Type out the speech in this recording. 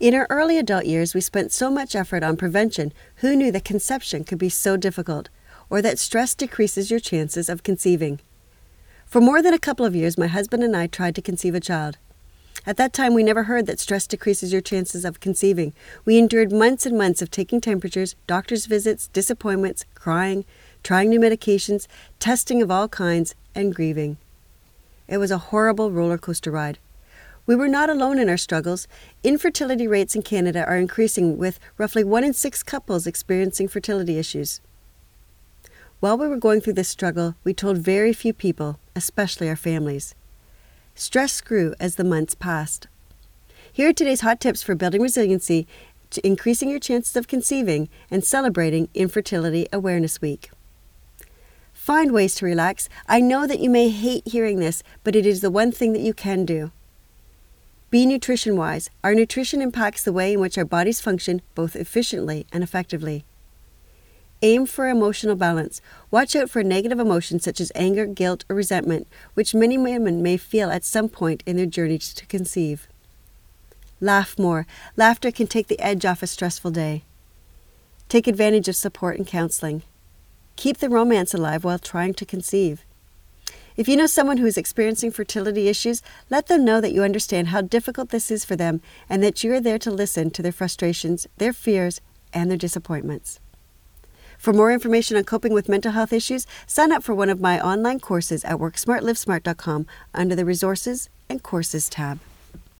In our early adult years, we spent so much effort on prevention, who knew that conception could be so difficult, or that stress decreases your chances of conceiving? For more than a couple of years, my husband and I tried to conceive a child. At that time, we never heard that stress decreases your chances of conceiving. We endured months and months of taking temperatures, doctor's visits, disappointments, crying, trying new medications, testing of all kinds, and grieving. It was a horrible roller coaster ride. We were not alone in our struggles. Infertility rates in Canada are increasing, with roughly one in six couples experiencing fertility issues. While we were going through this struggle, we told very few people, especially our families. Stress grew as the months passed. Here are today's hot tips for building resiliency, increasing your chances of conceiving, and celebrating Infertility Awareness Week. Find ways to relax. I know that you may hate hearing this, but it is the one thing that you can do. Be nutrition wise. Our nutrition impacts the way in which our bodies function both efficiently and effectively. Aim for emotional balance. Watch out for negative emotions such as anger, guilt, or resentment, which many women may feel at some point in their journey to conceive. Laugh more. Laughter can take the edge off a stressful day. Take advantage of support and counseling. Keep the romance alive while trying to conceive. If you know someone who is experiencing fertility issues, let them know that you understand how difficult this is for them and that you are there to listen to their frustrations, their fears, and their disappointments. For more information on coping with mental health issues, sign up for one of my online courses at WorkSmartLivesmart.com under the Resources and Courses tab.